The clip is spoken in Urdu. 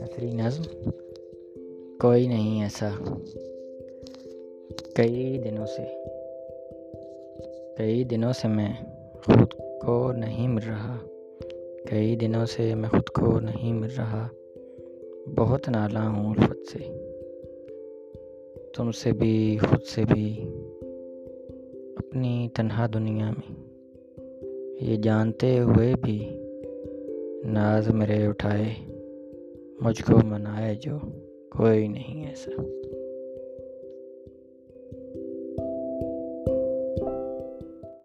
نثری نظم کوئی نہیں ایسا کئی دنوں سے کئی دنوں سے میں خود کو نہیں مل رہا کئی دنوں سے میں خود کو نہیں مل رہا بہت نالا ہوں الفت سے تم سے بھی خود سے بھی اپنی تنہا دنیا میں یہ جانتے ہوئے بھی ناز میرے اٹھائے مجھ کو منائے جو کوئی نہیں ایسا۔